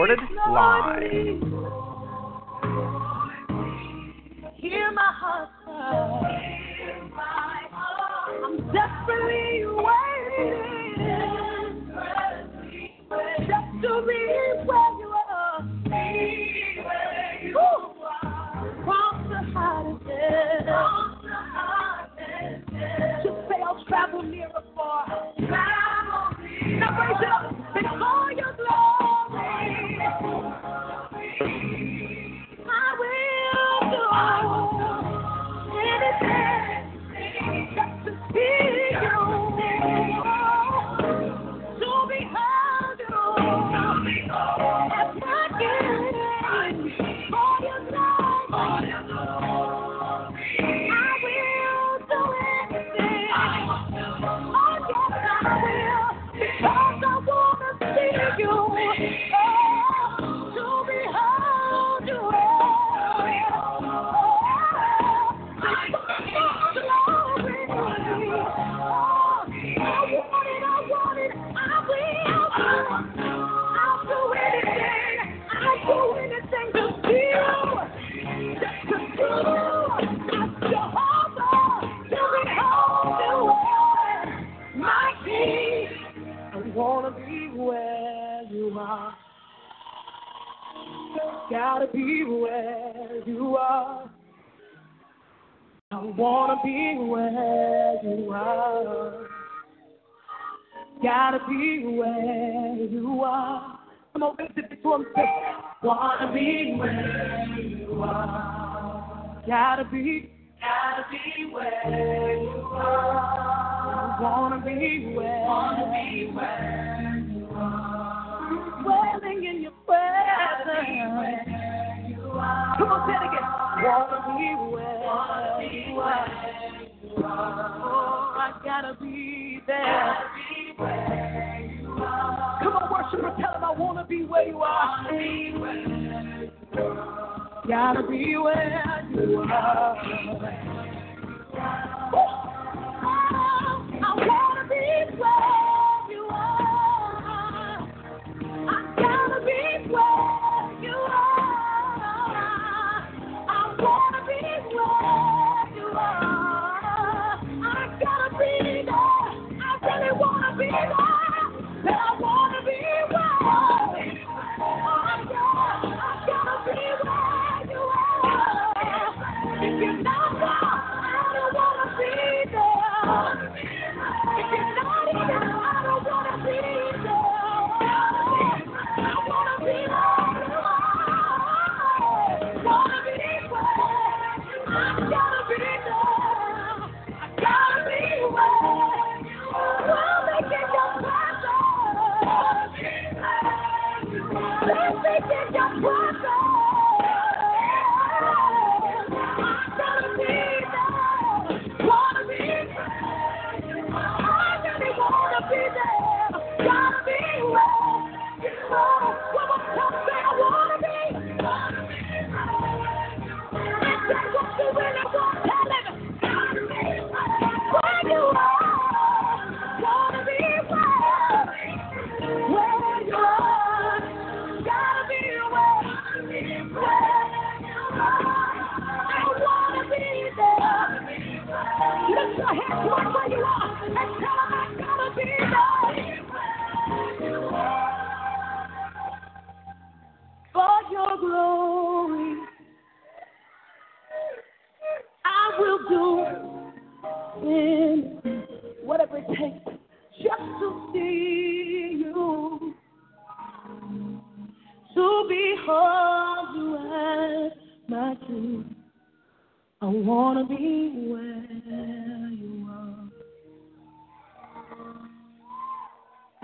recorded live. Hear my heart, I'm desperately Gotta be, gotta be where you are. Wanna be where, wanna be where you are. Dwelling in your presence. You Come on, say it again. Wanna be where, wanna be where you are. Oh, I gotta be there. Gotta be where Gotta be where you are. Oh, I wanna be where.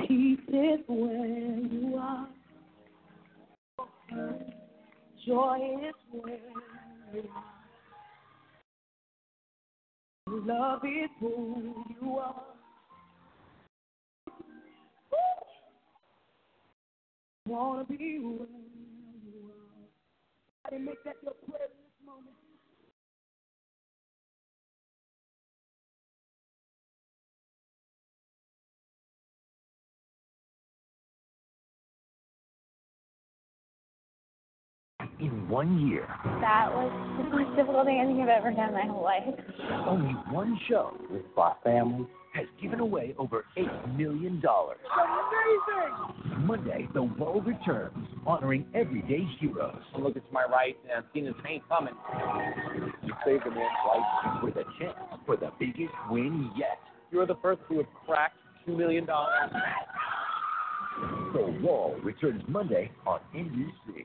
Peace is where you are. Joy is where you are. Love is who you are. Wanna be where you are. Everybody make that your prayer in this moment. In one year. That was the most difficult thing I think I've ever done in my whole life. Only one show with Fox Family has given away over $8 million. Amazing! Monday, the world returns, honoring everyday heroes. I'm looking to my right and i seeing his ain't coming. You saved a man's life with a chance for the biggest win yet. You're the first to have cracked $2 million. The Wall returns Monday on NBC.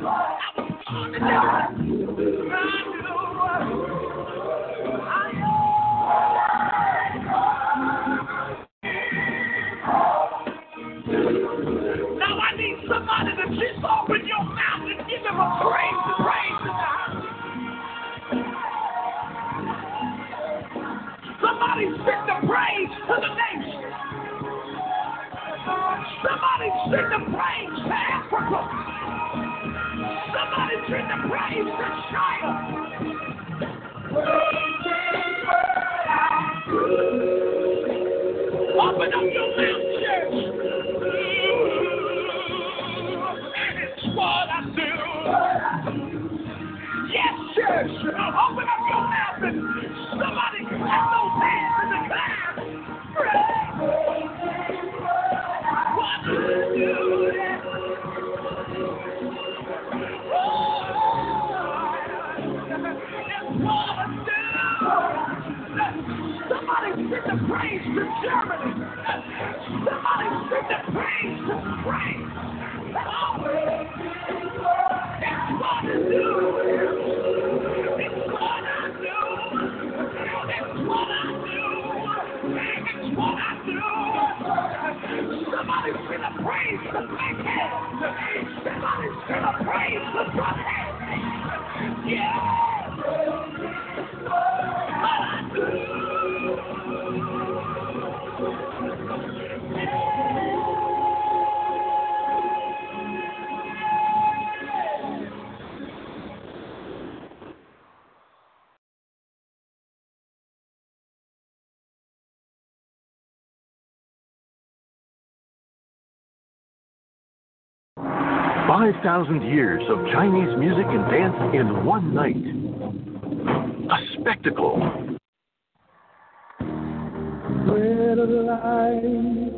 Now I need somebody to Sing the praise to China. 5,000 years of Chinese music and dance in one night. A spectacle. Red of life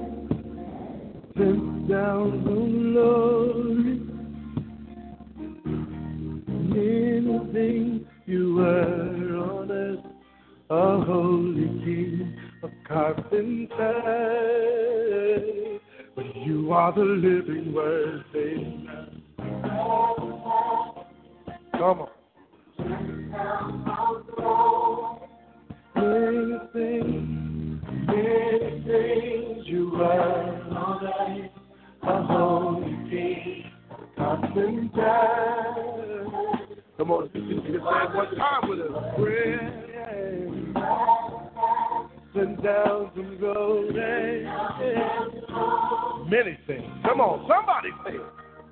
sent down from glory. Anything you were on earth, a holy king, a carpenter. But you are the living word, they Come on. Anything, anything you run all night, a holy king, constant time. Come on, you can say one time with us. Prayer, and downs and gold. Many things. Come on, somebody say it.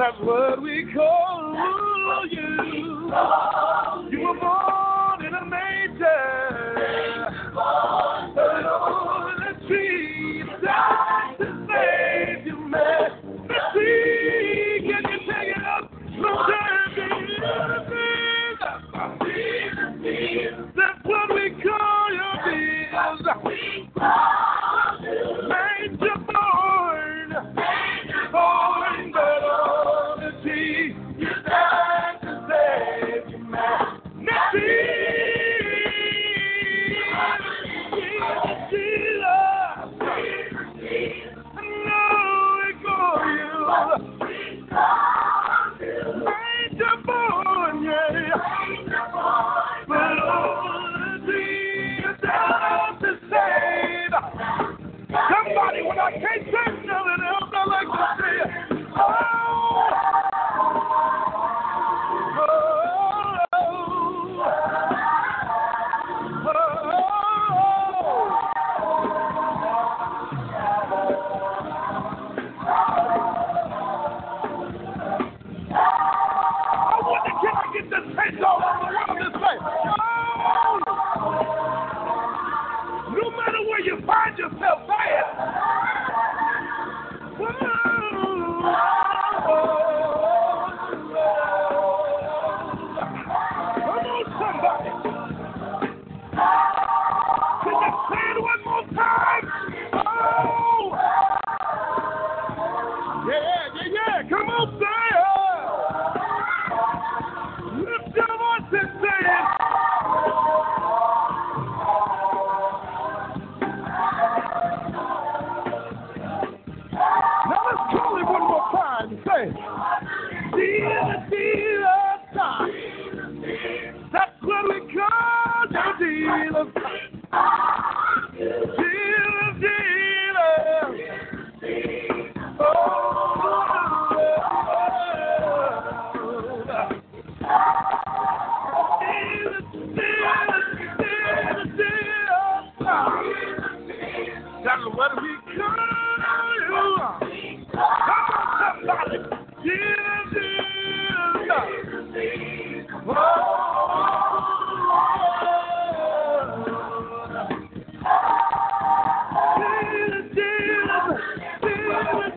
That's what we call That's what you. We call you were born.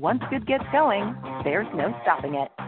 once good gets going, there's no stopping it.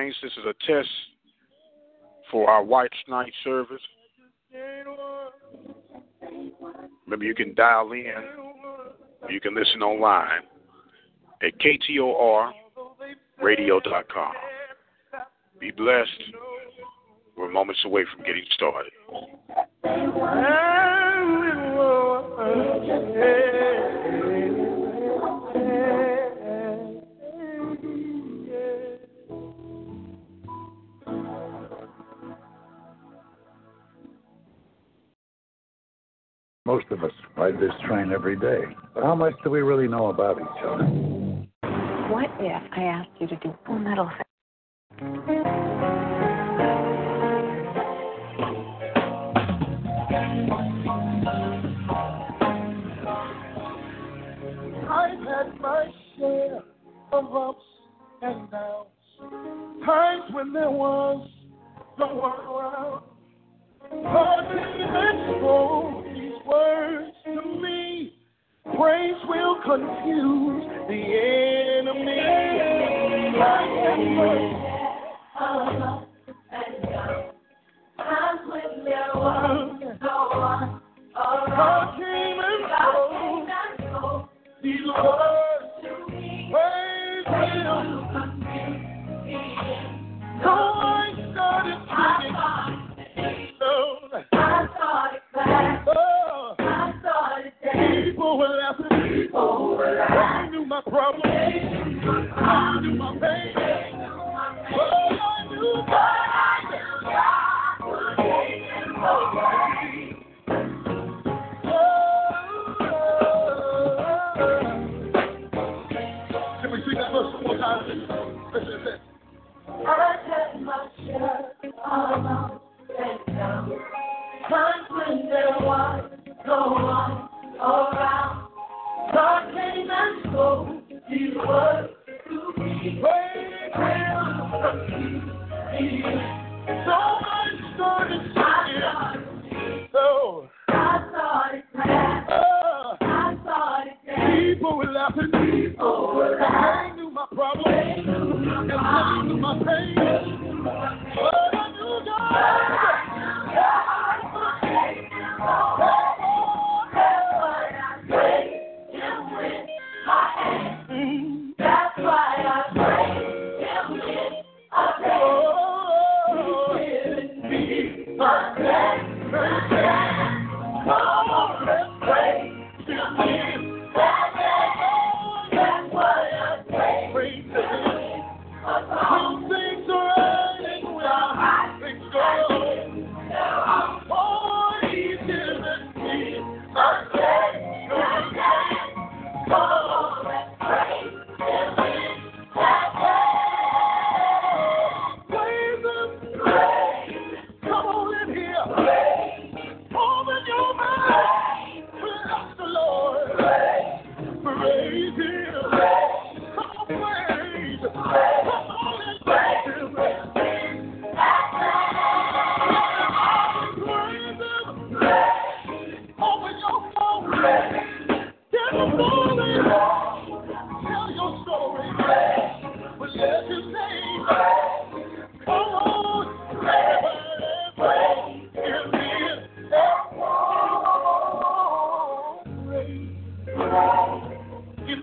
Saints. This is a test for our white night service. Maybe you can dial in. You can listen online at KTORradio.com. Be blessed. We're moments away from getting started. Most of us ride this train every day. But how much do we really know about each other? What if I asked you to do full metal? I've had my share of ups and downs. Times when there was no one around. But let's go these words to me. Praise will confuse the enemy. I've had Times when there was no one God around. came and God spoke came and spoke these words. My problem. My pain.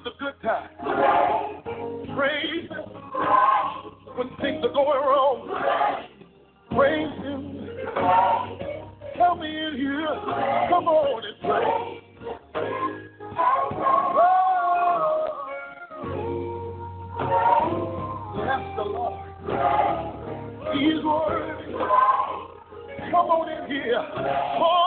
The good time. Praise Him. When things are going wrong. Praise Him. Help me in here. Come on and praise. Oh. Bless the Lord. He's worthy. Come on in here. All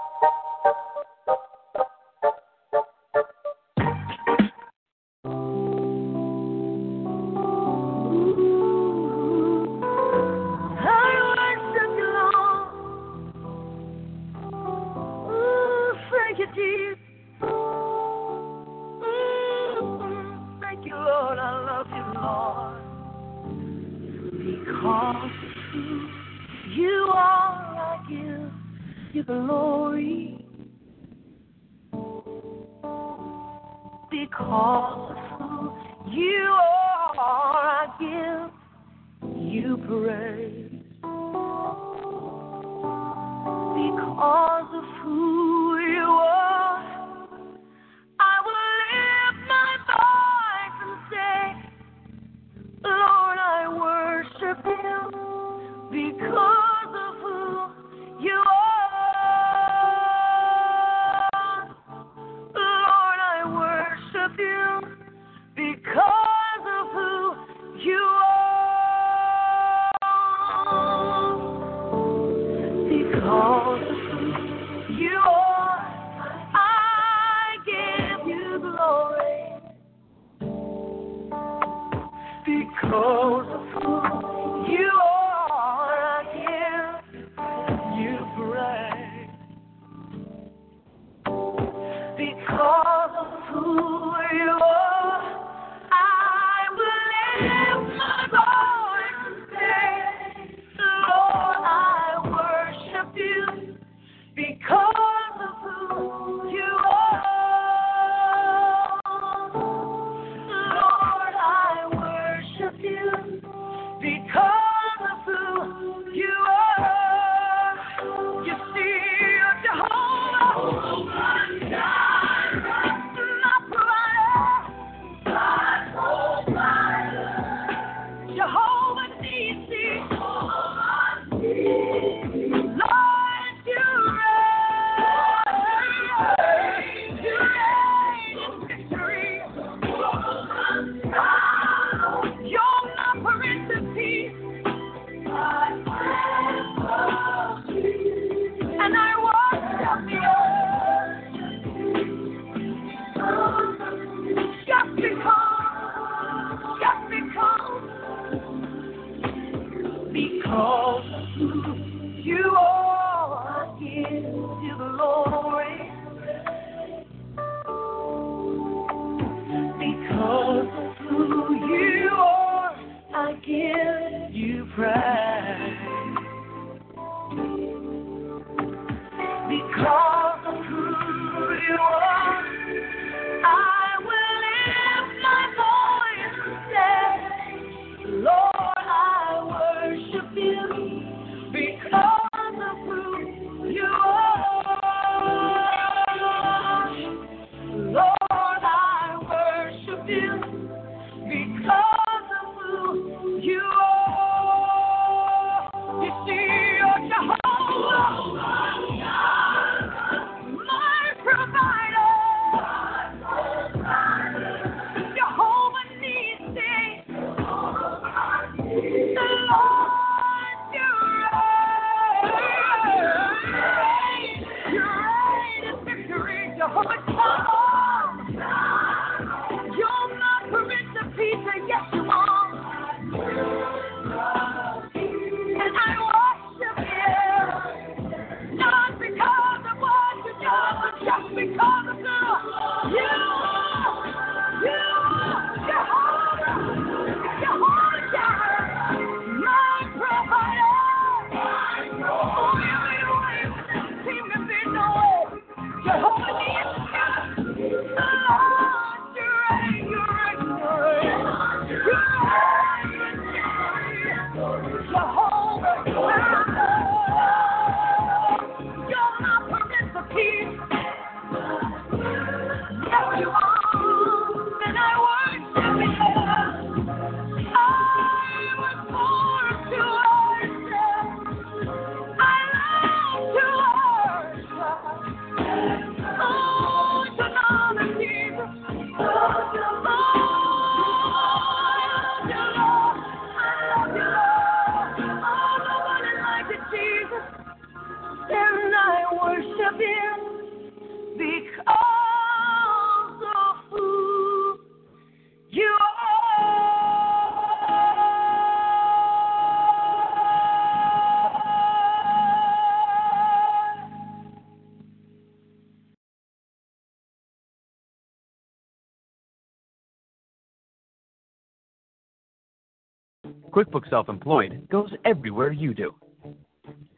QuickBooks Self Employed goes everywhere you do. You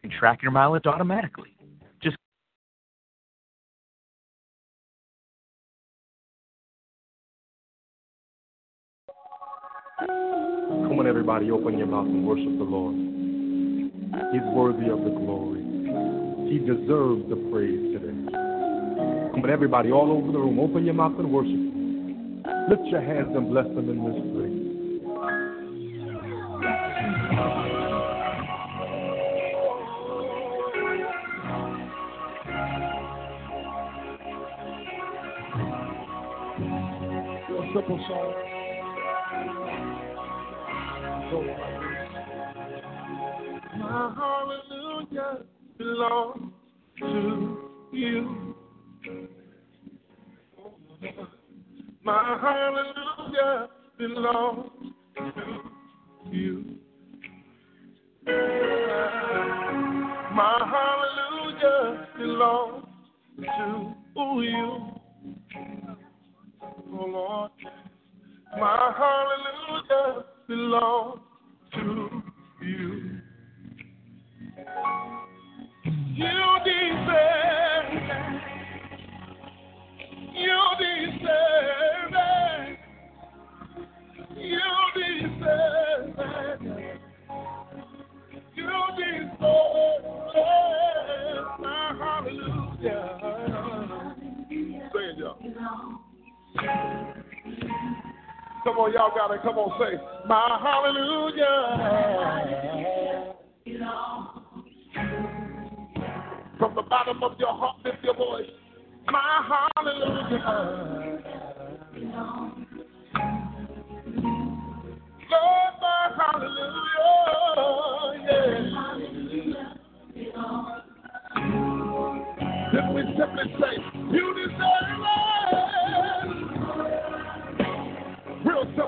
can track your mileage automatically. Just Come on, everybody, open your mouth and worship the Lord. He's worthy of the glory. He deserves the praise today. Come on, everybody, all over the room, open your mouth and worship Lift your hands and bless Him in this place. A simple song. My hallelujah belongs to you. My hallelujah belongs to you. My hallelujah belongs to you. Lord, my hallelujah belongs to you. You deserve Come on, y'all got it. Come on, say, My hallelujah. From the bottom of your heart, lift your voice. My hallelujah. Lord, my hallelujah. Yeah. Simply, simply say,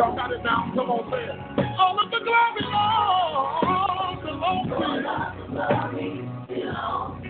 Y'all got it now? Come on, say it. All of the glory, Lord, belongs to you. All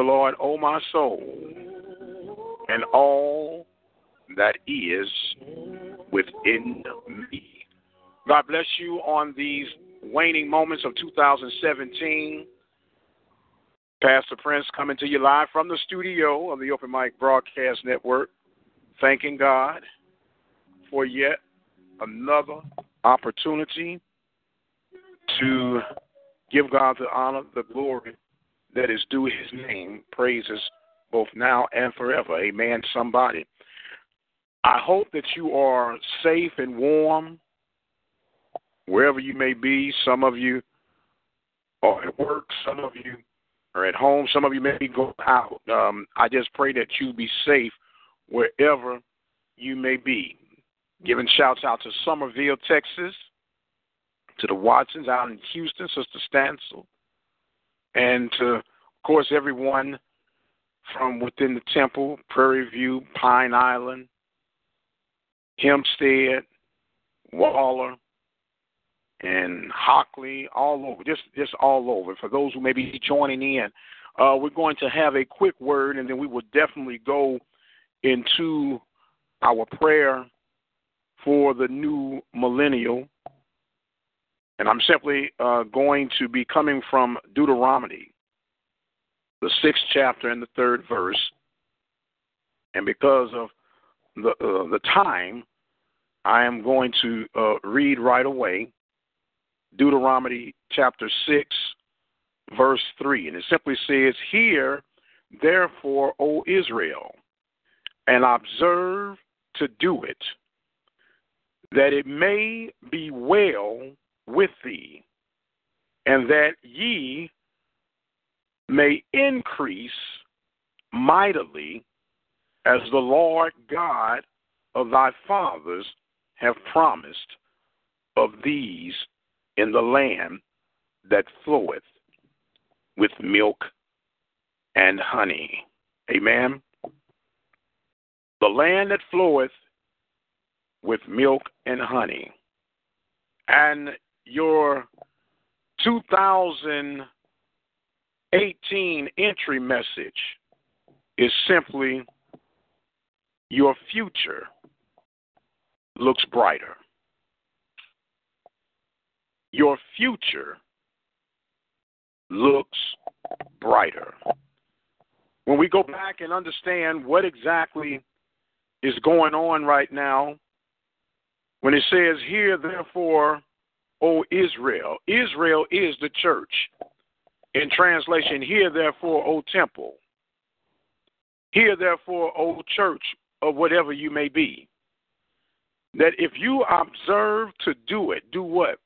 the Lord, O my soul, and all that is within me. God bless you on these waning moments of 2017. Pastor Prince coming to you live from the studio of the Open Mic Broadcast Network, thanking God for yet another opportunity to give God the honor, the glory that is due his name, praises both now and forever. Amen, somebody. I hope that you are safe and warm wherever you may be. Some of you are at work, some of you are at home, some of you may be going out. Um, I just pray that you be safe wherever you may be. Giving shouts out to Somerville, Texas, to the Watsons out in Houston, Sister Stancil, and to, of course, everyone from within the temple, Prairie View, Pine Island, Hempstead, Waller, and Hockley, all over, just just all over. For those who may be joining in, uh, we're going to have a quick word, and then we will definitely go into our prayer for the new millennial. And I'm simply uh, going to be coming from Deuteronomy, the sixth chapter and the third verse. And because of the uh, the time, I am going to uh, read right away Deuteronomy chapter 6, verse 3. And it simply says, Hear, therefore, O Israel, and observe to do it, that it may be well with thee, and that ye may increase mightily as the Lord God of thy fathers have promised of these in the land that floweth with milk and honey. Amen. The land that floweth with milk and honey. And your 2018 entry message is simply your future looks brighter. Your future looks brighter. When we go back and understand what exactly is going on right now, when it says, Here, therefore, O Israel, Israel is the church. In translation, Hear therefore, O temple. Hear therefore, O church of whatever you may be. That if you observe to do it, do what?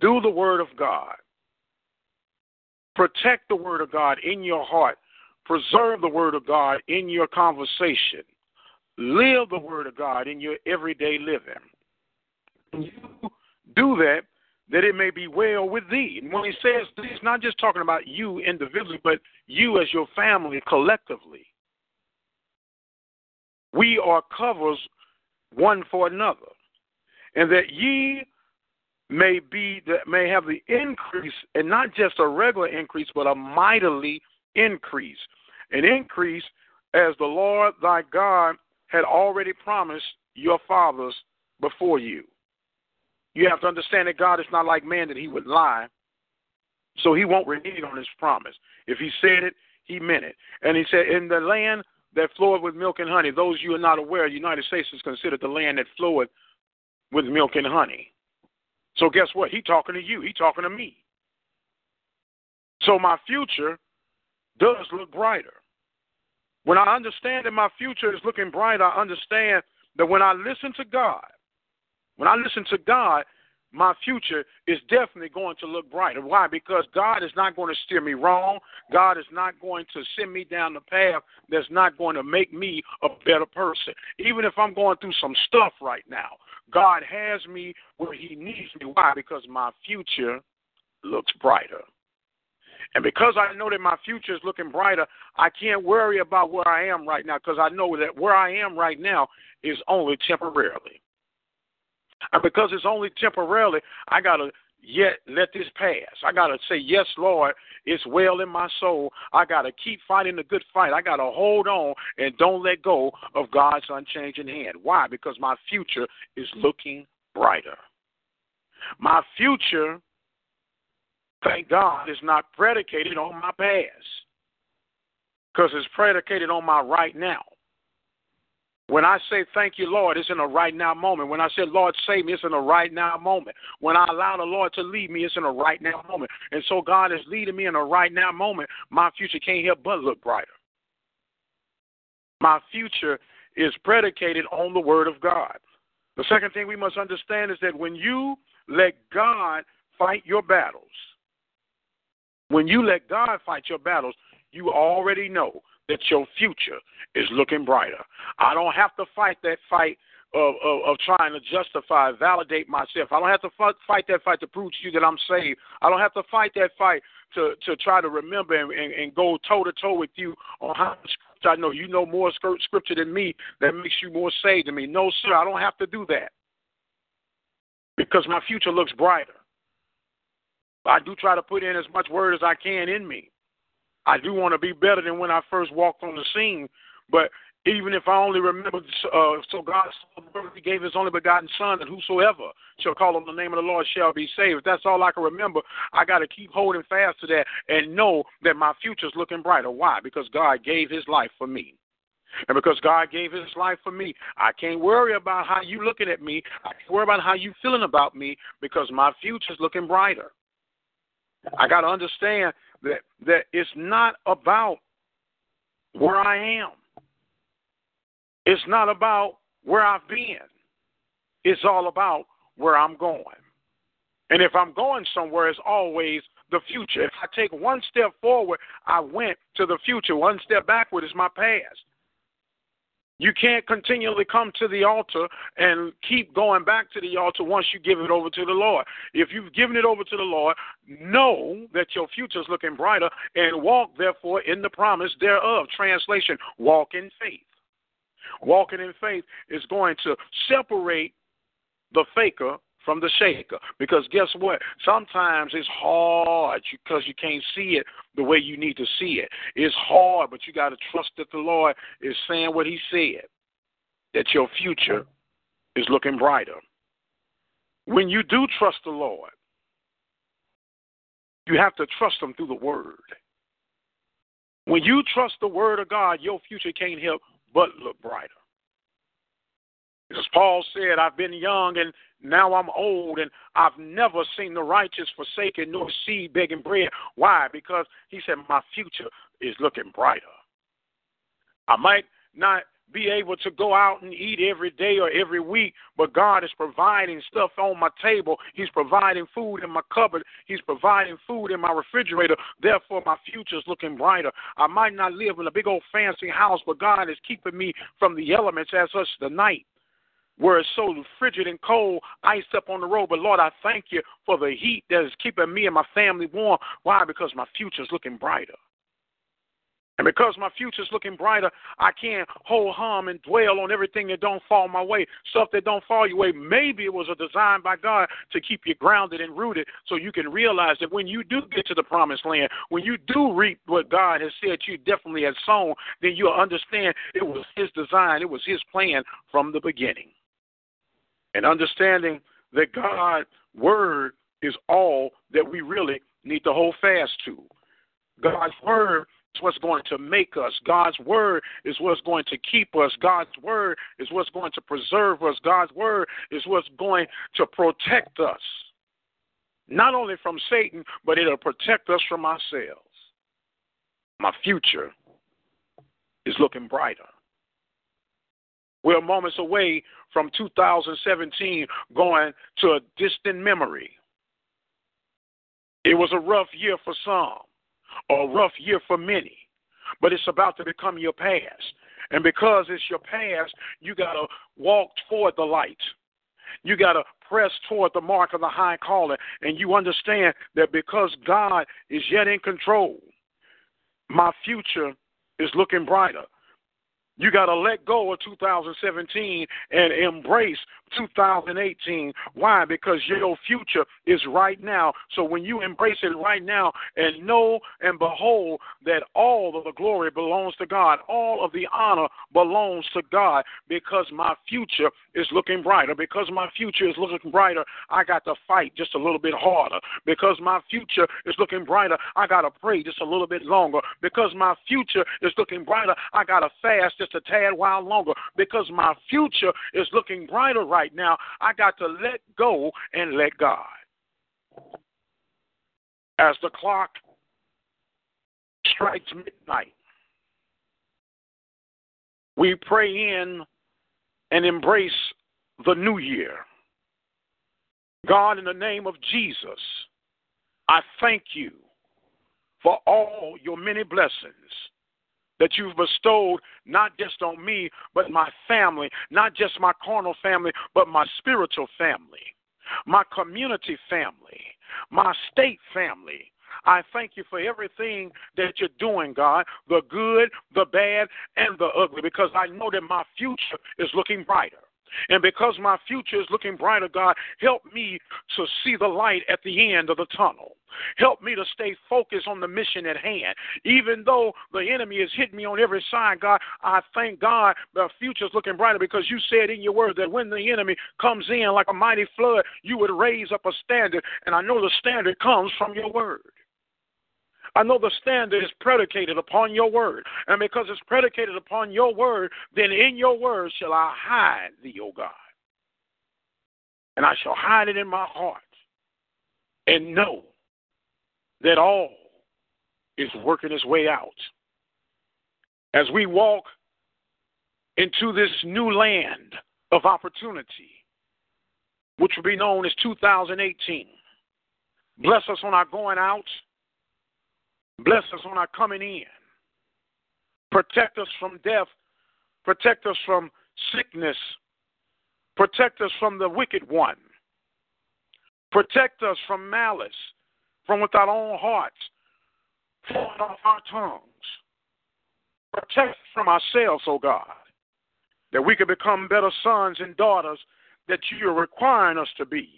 Do the word of God. Protect the word of God in your heart. Preserve the word of God in your conversation. Live the word of God in your everyday living. You do that, that it may be well with thee. And when he says this, he's not just talking about you individually, but you as your family collectively. We are covers one for another. And that ye may be that may have the increase, and not just a regular increase, but a mightily increase. An increase as the Lord thy God had already promised your fathers before you. You have to understand that God is not like man that he would lie. So he won't renege on his promise. If he said it, he meant it. And he said, In the land that floweth with milk and honey, those you are not aware, the United States is considered the land that floweth with milk and honey. So guess what? He talking to you. He talking to me. So my future does look brighter. When I understand that my future is looking bright, I understand that when I listen to God, when I listen to God, my future is definitely going to look brighter. Why? Because God is not going to steer me wrong. God is not going to send me down the path that's not going to make me a better person. Even if I'm going through some stuff right now, God has me where He needs me. Why? Because my future looks brighter. And because I know that my future is looking brighter, I can't worry about where I am right now because I know that where I am right now is only temporarily. And because it's only temporarily, I got to yet let this pass. I got to say, Yes, Lord, it's well in my soul. I got to keep fighting the good fight. I got to hold on and don't let go of God's unchanging hand. Why? Because my future is looking brighter. My future, thank God, is not predicated on my past because it's predicated on my right now. When I say thank you, Lord, it's in a right now moment. When I say, Lord, save me, it's in a right now moment. When I allow the Lord to lead me, it's in a right now moment. And so God is leading me in a right now moment. My future can't help but look brighter. My future is predicated on the Word of God. The second thing we must understand is that when you let God fight your battles, when you let God fight your battles, you already know that your future is looking brighter. I don't have to fight that fight of, of, of trying to justify, validate myself. I don't have to fight that fight to prove to you that I'm saved. I don't have to fight that fight to, to try to remember and, and, and go toe to toe with you on how much I know. You know more scripture than me that makes you more saved than me. No, sir, I don't have to do that because my future looks brighter. I do try to put in as much word as I can in me. I do want to be better than when I first walked on the scene. But even if I only remember, uh, so God gave His only begotten Son, that whosoever shall call on the name of the Lord shall be saved. If that's all I can remember, I got to keep holding fast to that and know that my future's looking brighter. Why? Because God gave His life for me. And because God gave his life for me, I can't worry about how you looking at me. I can't worry about how you feeling about me because my future's looking brighter. I got to understand that that it's not about where I am. It's not about where I've been. It's all about where I'm going. And if I'm going somewhere, it's always the future. If I take one step forward, I went to the future. One step backward is my past. You can't continually come to the altar and keep going back to the altar once you give it over to the Lord. If you've given it over to the Lord, know that your future is looking brighter and walk, therefore, in the promise thereof. Translation walk in faith. Walking in faith is going to separate the faker from the shaker. Because guess what? Sometimes it's hard because you can't see it the way you need to see it. It's hard, but you got to trust that the Lord is saying what He said, that your future is looking brighter. When you do trust the Lord, you have to trust Him through the Word. When you trust the Word of God, your future can't help but look brighter. As Paul said, I've been young and now I'm old and I've never seen the righteous forsaken nor seed begging bread. Why? Because he said, My future is looking brighter. I might not be able to go out and eat every day or every week, but God is providing stuff on my table. He's providing food in my cupboard. He's providing food in my refrigerator. Therefore, my future is looking brighter. I might not live in a big old fancy house, but God is keeping me from the elements as such the night where it's so frigid and cold, iced up on the road. But Lord, I thank you for the heat that is keeping me and my family warm. Why? Because my future is looking brighter. And because my future is looking brighter, I can't hold hum and dwell on everything that don't fall my way, stuff that don't fall your way. Maybe it was a design by God to keep you grounded and rooted so you can realize that when you do get to the promised land, when you do reap what God has said you definitely has sown, then you'll understand it was His design, it was His plan from the beginning and understanding that God's word is all that we really need to hold fast to. God's word is what's going to make us. God's word is what's going to keep us. God's word is what's going to preserve us. God's word is what's going to protect us. Not only from Satan, but it'll protect us from ourselves. My future is looking brighter. We're moments away from 2017 going to a distant memory. It was a rough year for some, a rough year for many, but it's about to become your past. And because it's your past, you got to walk toward the light. You got to press toward the mark of the high calling. And you understand that because God is yet in control, my future is looking brighter. You got to let go of 2017 and embrace 2018. Why? Because your future is right now. So when you embrace it right now and know and behold that all of the glory belongs to God, all of the honor belongs to God because my future is looking brighter. Because my future is looking brighter, I got to fight just a little bit harder. Because my future is looking brighter, I got to pray just a little bit longer. Because my future is looking brighter, I got to fast just a tad while longer. Because my future is looking brighter right now, I got to let go and let God. As the clock strikes midnight, we pray in and embrace the new year. God, in the name of Jesus, I thank you for all your many blessings that you've bestowed not just on me, but my family, not just my carnal family, but my spiritual family, my community family, my state family. I thank you for everything that you're doing, God, the good, the bad, and the ugly, because I know that my future is looking brighter. And because my future is looking brighter, God, help me to see the light at the end of the tunnel. Help me to stay focused on the mission at hand. Even though the enemy is hitting me on every side, God, I thank God the future is looking brighter because you said in your word that when the enemy comes in like a mighty flood, you would raise up a standard. And I know the standard comes from your word. I know the standard is predicated upon your word. And because it's predicated upon your word, then in your word shall I hide thee, O God. And I shall hide it in my heart and know that all is working its way out. As we walk into this new land of opportunity, which will be known as 2018, bless us on our going out Bless us on our coming in. Protect us from death. Protect us from sickness. Protect us from the wicked one. Protect us from malice, from with our own hearts, from off our tongues. Protect us from ourselves, O oh God, that we can become better sons and daughters that you are requiring us to be.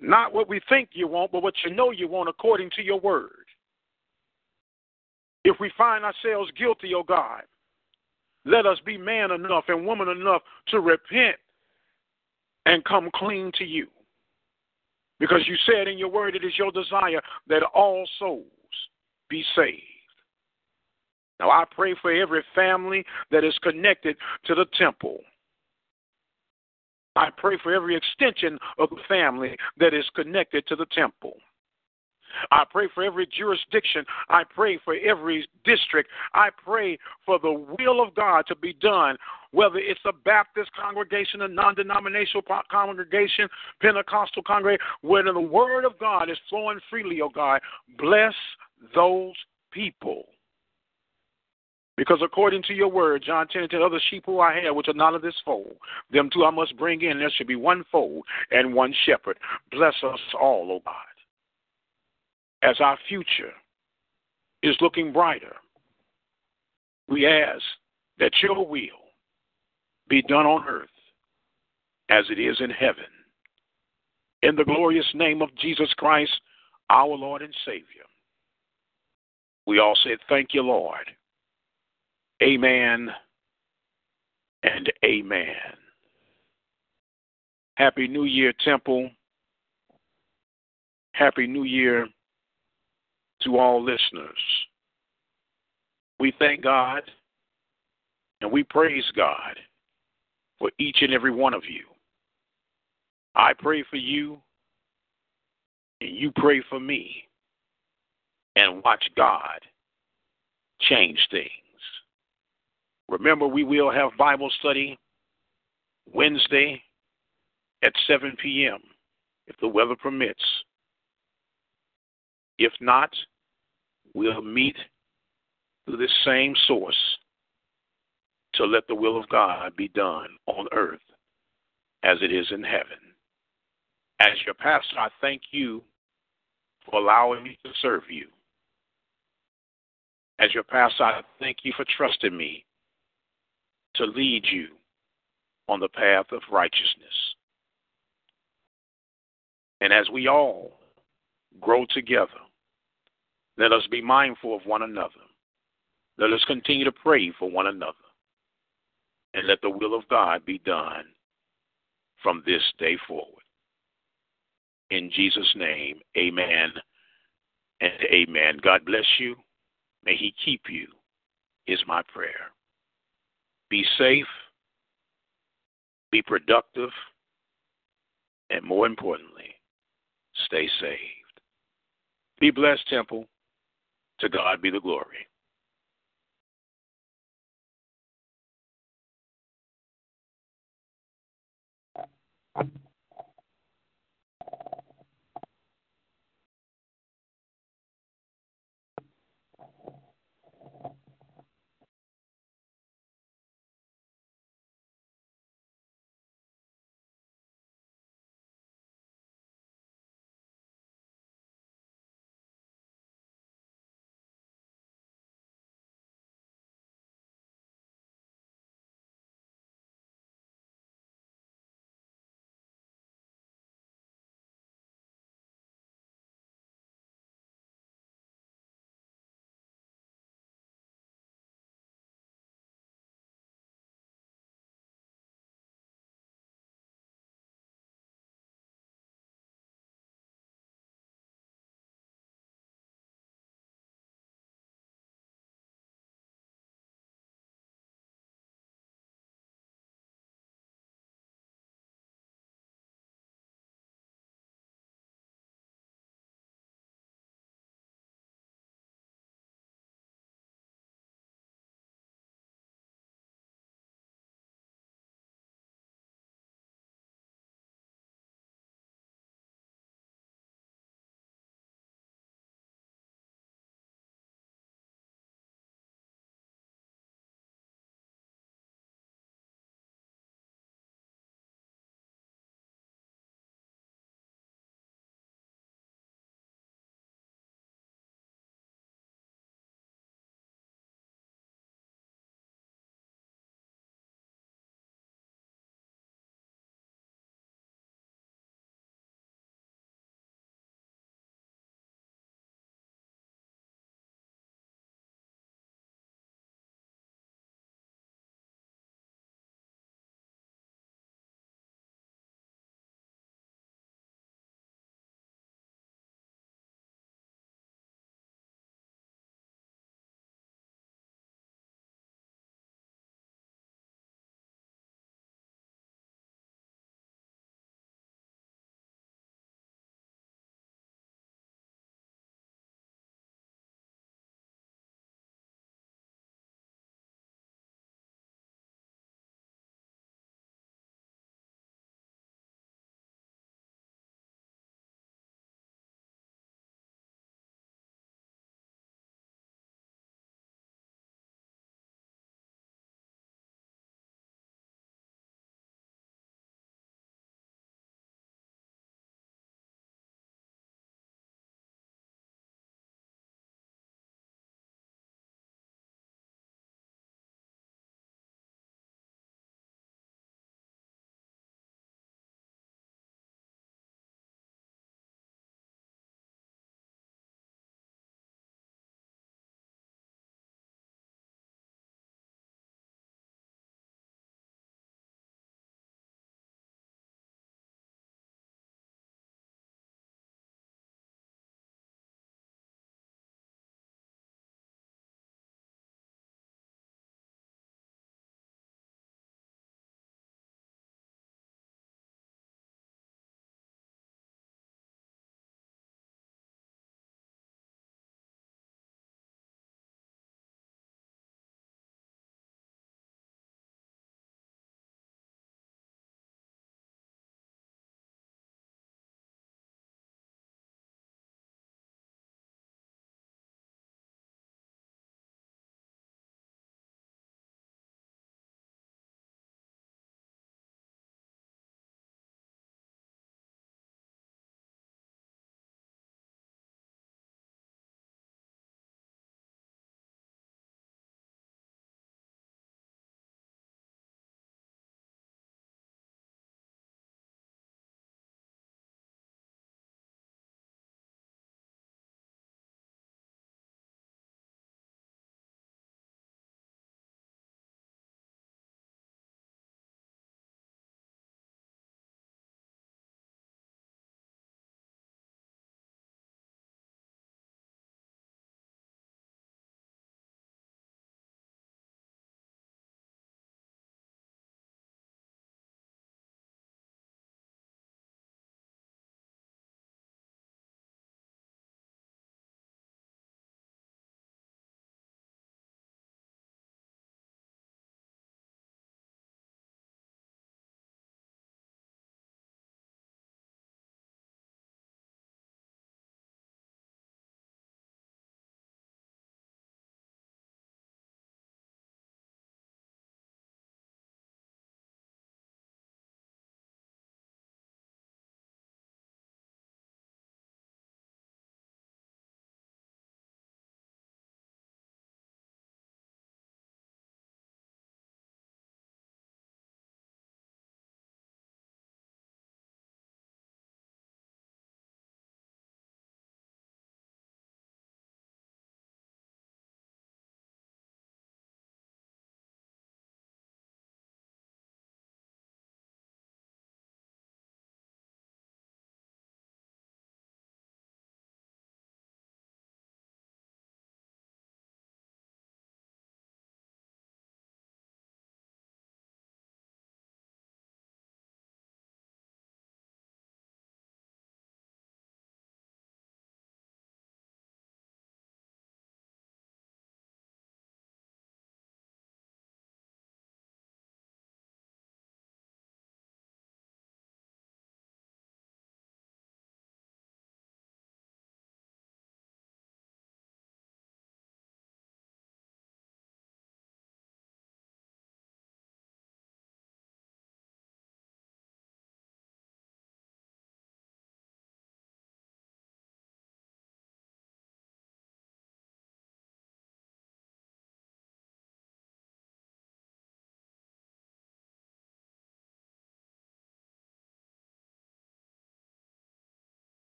Not what we think you want, but what you know you want according to your word. If we find ourselves guilty, O oh God, let us be man enough and woman enough to repent and come clean to you. Because you said in your word it is your desire that all souls be saved. Now I pray for every family that is connected to the temple. I pray for every extension of the family that is connected to the temple. I pray for every jurisdiction. I pray for every district. I pray for the will of God to be done, whether it's a Baptist congregation, a non denominational congregation, Pentecostal congregation, where the word of God is flowing freely, oh God. Bless those people. Because according to your word, John 10 and 10, other sheep who I have, which are not of this fold, them too I must bring in. There should be one fold and one shepherd. Bless us all, O oh God as our future is looking brighter, we ask that your will be done on earth as it is in heaven. In the glorious name of Jesus Christ, our Lord and Savior, we all say, Thank you, Lord. Amen and amen. Happy New Year, Temple. Happy New Year, to all listeners. We thank God and we praise God for each and every one of you. I pray for you and you pray for me and watch God change things. Remember, we will have Bible study Wednesday at 7 p.m., if the weather permits. If not, we'll meet through this same source to let the will of God be done on earth as it is in heaven. As your pastor, I thank you for allowing me to serve you. As your pastor, I thank you for trusting me to lead you on the path of righteousness. And as we all grow together, let us be mindful of one another. Let us continue to pray for one another. And let the will of God be done from this day forward. In Jesus' name, amen and amen. God bless you. May He keep you, is my prayer. Be safe, be productive, and more importantly, stay saved. Be blessed, Temple. To God be the glory.